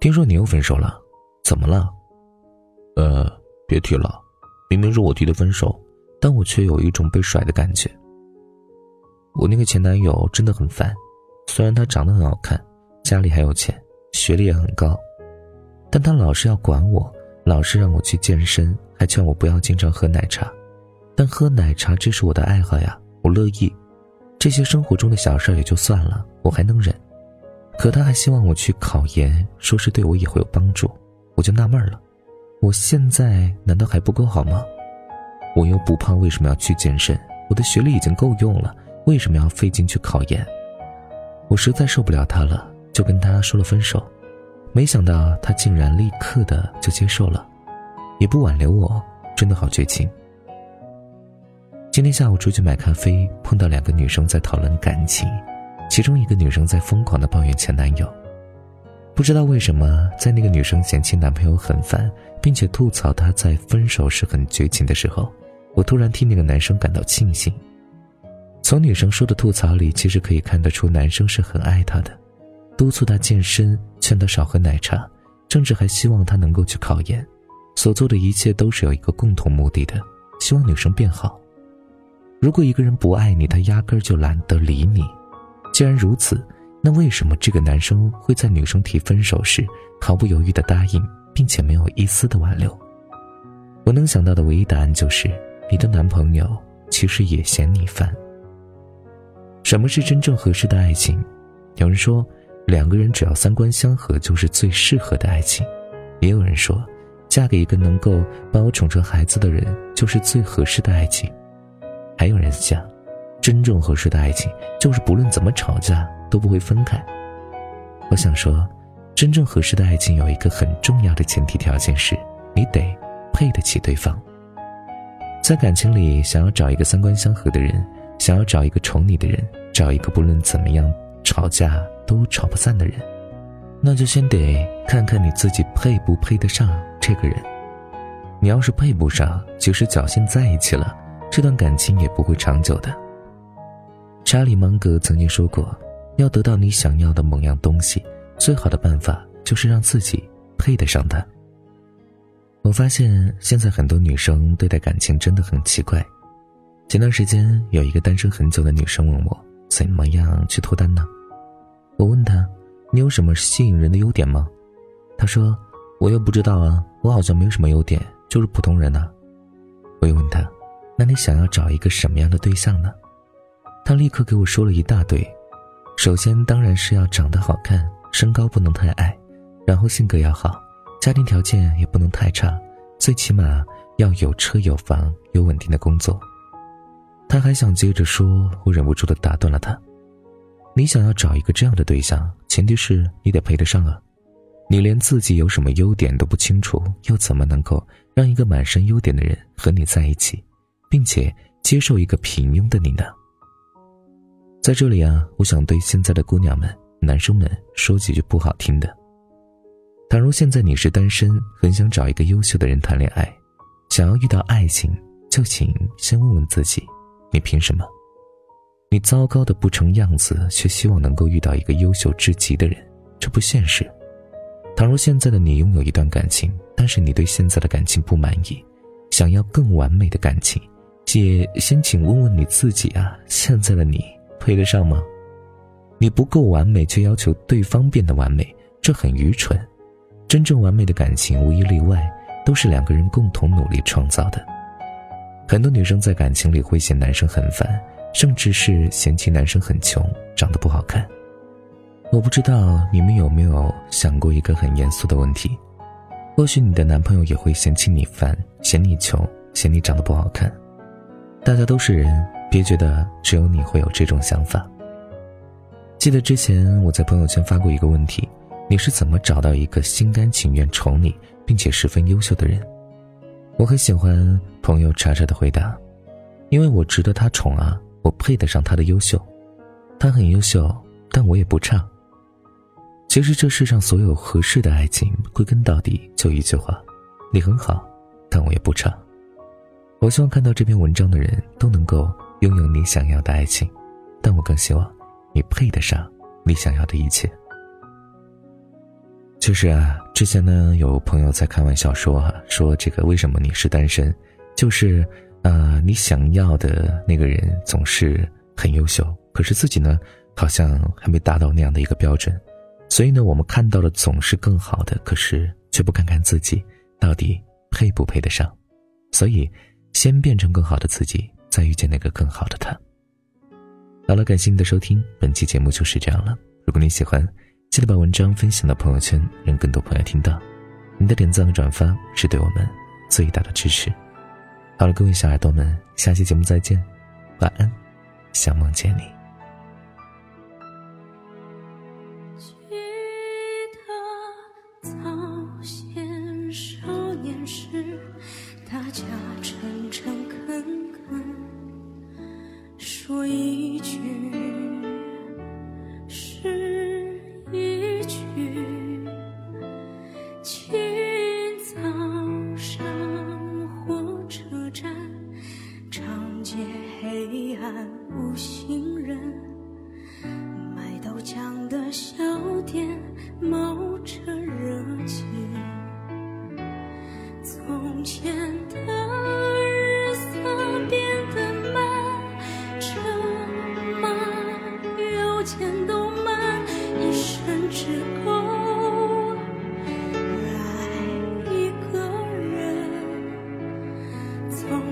听说你又分手了，怎么了？呃，别提了，明明是我提的分手，但我却有一种被甩的感觉。我那个前男友真的很烦，虽然他长得很好看，家里还有钱，学历也很高，但他老是要管我，老是让我去健身，还劝我不要经常喝奶茶。但喝奶茶这是我的爱好呀，我乐意。这些生活中的小事也就算了，我还能忍。可他还希望我去考研，说是对我也会有帮助，我就纳闷了。我现在难道还不够好吗？我又不胖，为什么要去健身？我的学历已经够用了，为什么要费劲去考研？我实在受不了他了，就跟他说了分手。没想到他竟然立刻的就接受了，也不挽留我，真的好绝情。今天下午出去买咖啡，碰到两个女生在讨论感情，其中一个女生在疯狂的抱怨前男友。不知道为什么，在那个女生嫌弃男朋友很烦，并且吐槽他在分手时很绝情的时候，我突然替那个男生感到庆幸。从女生说的吐槽里，其实可以看得出男生是很爱她的，督促她健身，劝她少喝奶茶，甚至还希望她能够去考研。所做的一切都是有一个共同目的的，希望女生变好。如果一个人不爱你，他压根儿就懒得理你。既然如此，那为什么这个男生会在女生提分手时毫不犹豫的答应，并且没有一丝的挽留？我能想到的唯一答案就是，你的男朋友其实也嫌你烦。什么是真正合适的爱情？有人说，两个人只要三观相合就是最适合的爱情；也有人说，嫁给一个能够把我宠成孩子的人就是最合适的爱情。还有人想，真正合适的爱情就是不论怎么吵架都不会分开。我想说，真正合适的爱情有一个很重要的前提条件是，你得配得起对方。在感情里，想要找一个三观相合的人。想要找一个宠你的人，找一个不论怎么样吵架都吵不散的人，那就先得看看你自己配不配得上这个人。你要是配不上，即使侥幸在一起了，这段感情也不会长久的。查理芒格曾经说过，要得到你想要的某样东西，最好的办法就是让自己配得上它。我发现现在很多女生对待感情真的很奇怪。前段时间有一个单身很久的女生问我，怎么样去脱单呢？我问她，你有什么吸引人的优点吗？她说，我又不知道啊，我好像没有什么优点，就是普通人呢。我又问她，那你想要找一个什么样的对象呢？他立刻给我说了一大堆，首先当然是要长得好看，身高不能太矮，然后性格要好，家庭条件也不能太差，最起码要有车有房有稳定的工作。他还想接着说，我忍不住的打断了他。你想要找一个这样的对象，前提是你得配得上啊。你连自己有什么优点都不清楚，又怎么能够让一个满身优点的人和你在一起，并且接受一个平庸的你呢？在这里啊，我想对现在的姑娘们、男生们说几句不好听的。倘若现在你是单身，很想找一个优秀的人谈恋爱，想要遇到爱情，就请先问问自己。你凭什么？你糟糕的不成样子，却希望能够遇到一个优秀至极的人，这不现实。倘若现在的你拥有一段感情，但是你对现在的感情不满意，想要更完美的感情，姐先请问问你自己啊，现在的你配得上吗？你不够完美，却要求对方变得完美，这很愚蠢。真正完美的感情，无一例外，都是两个人共同努力创造的。很多女生在感情里会嫌男生很烦，甚至是嫌弃男生很穷，长得不好看。我不知道你们有没有想过一个很严肃的问题：或许你的男朋友也会嫌弃你烦，嫌你穷，嫌你长得不好看。大家都是人，别觉得只有你会有这种想法。记得之前我在朋友圈发过一个问题：你是怎么找到一个心甘情愿宠你，并且十分优秀的人？我很喜欢朋友查查的回答，因为我值得他宠啊，我配得上他的优秀。他很优秀，但我也不差。其实这世上所有合适的爱情，归根到底就一句话：你很好，但我也不差。我希望看到这篇文章的人都能够拥有你想要的爱情，但我更希望你配得上你想要的一切。就是啊，之前呢有朋友在开玩笑说哈，说这个为什么你是单身，就是呃你想要的那个人总是很优秀，可是自己呢好像还没达到那样的一个标准，所以呢我们看到的总是更好的，可是却不看看自己到底配不配得上，所以先变成更好的自己，再遇见那个更好的他。好了，感谢你的收听，本期节目就是这样了。如果你喜欢。记得把文章分享到朋友圈，让更多朋友听到。你的点赞和转发是对我们最大的支持。好了，各位小耳朵们，下期节目再见，晚安，想梦见你。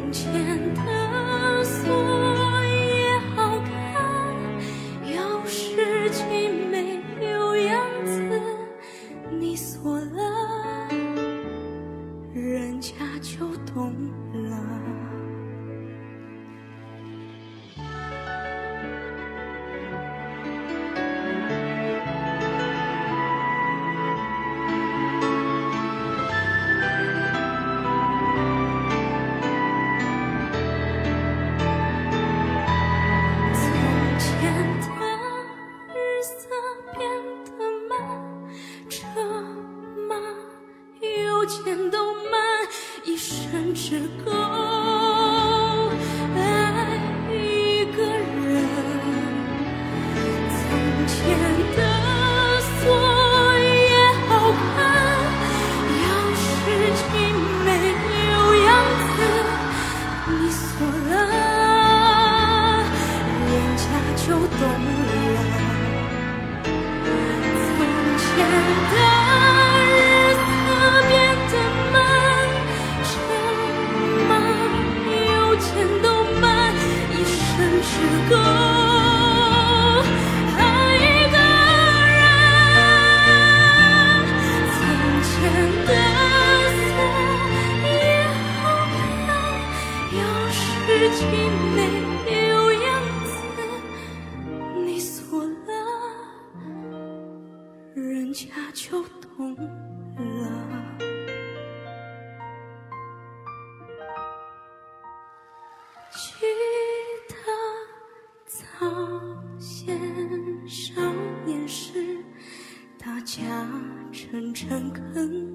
眼前的。别的锁也好看钥匙精美有样子你锁了脸颊就懂了。从前记得早先少年时大家诚诚恳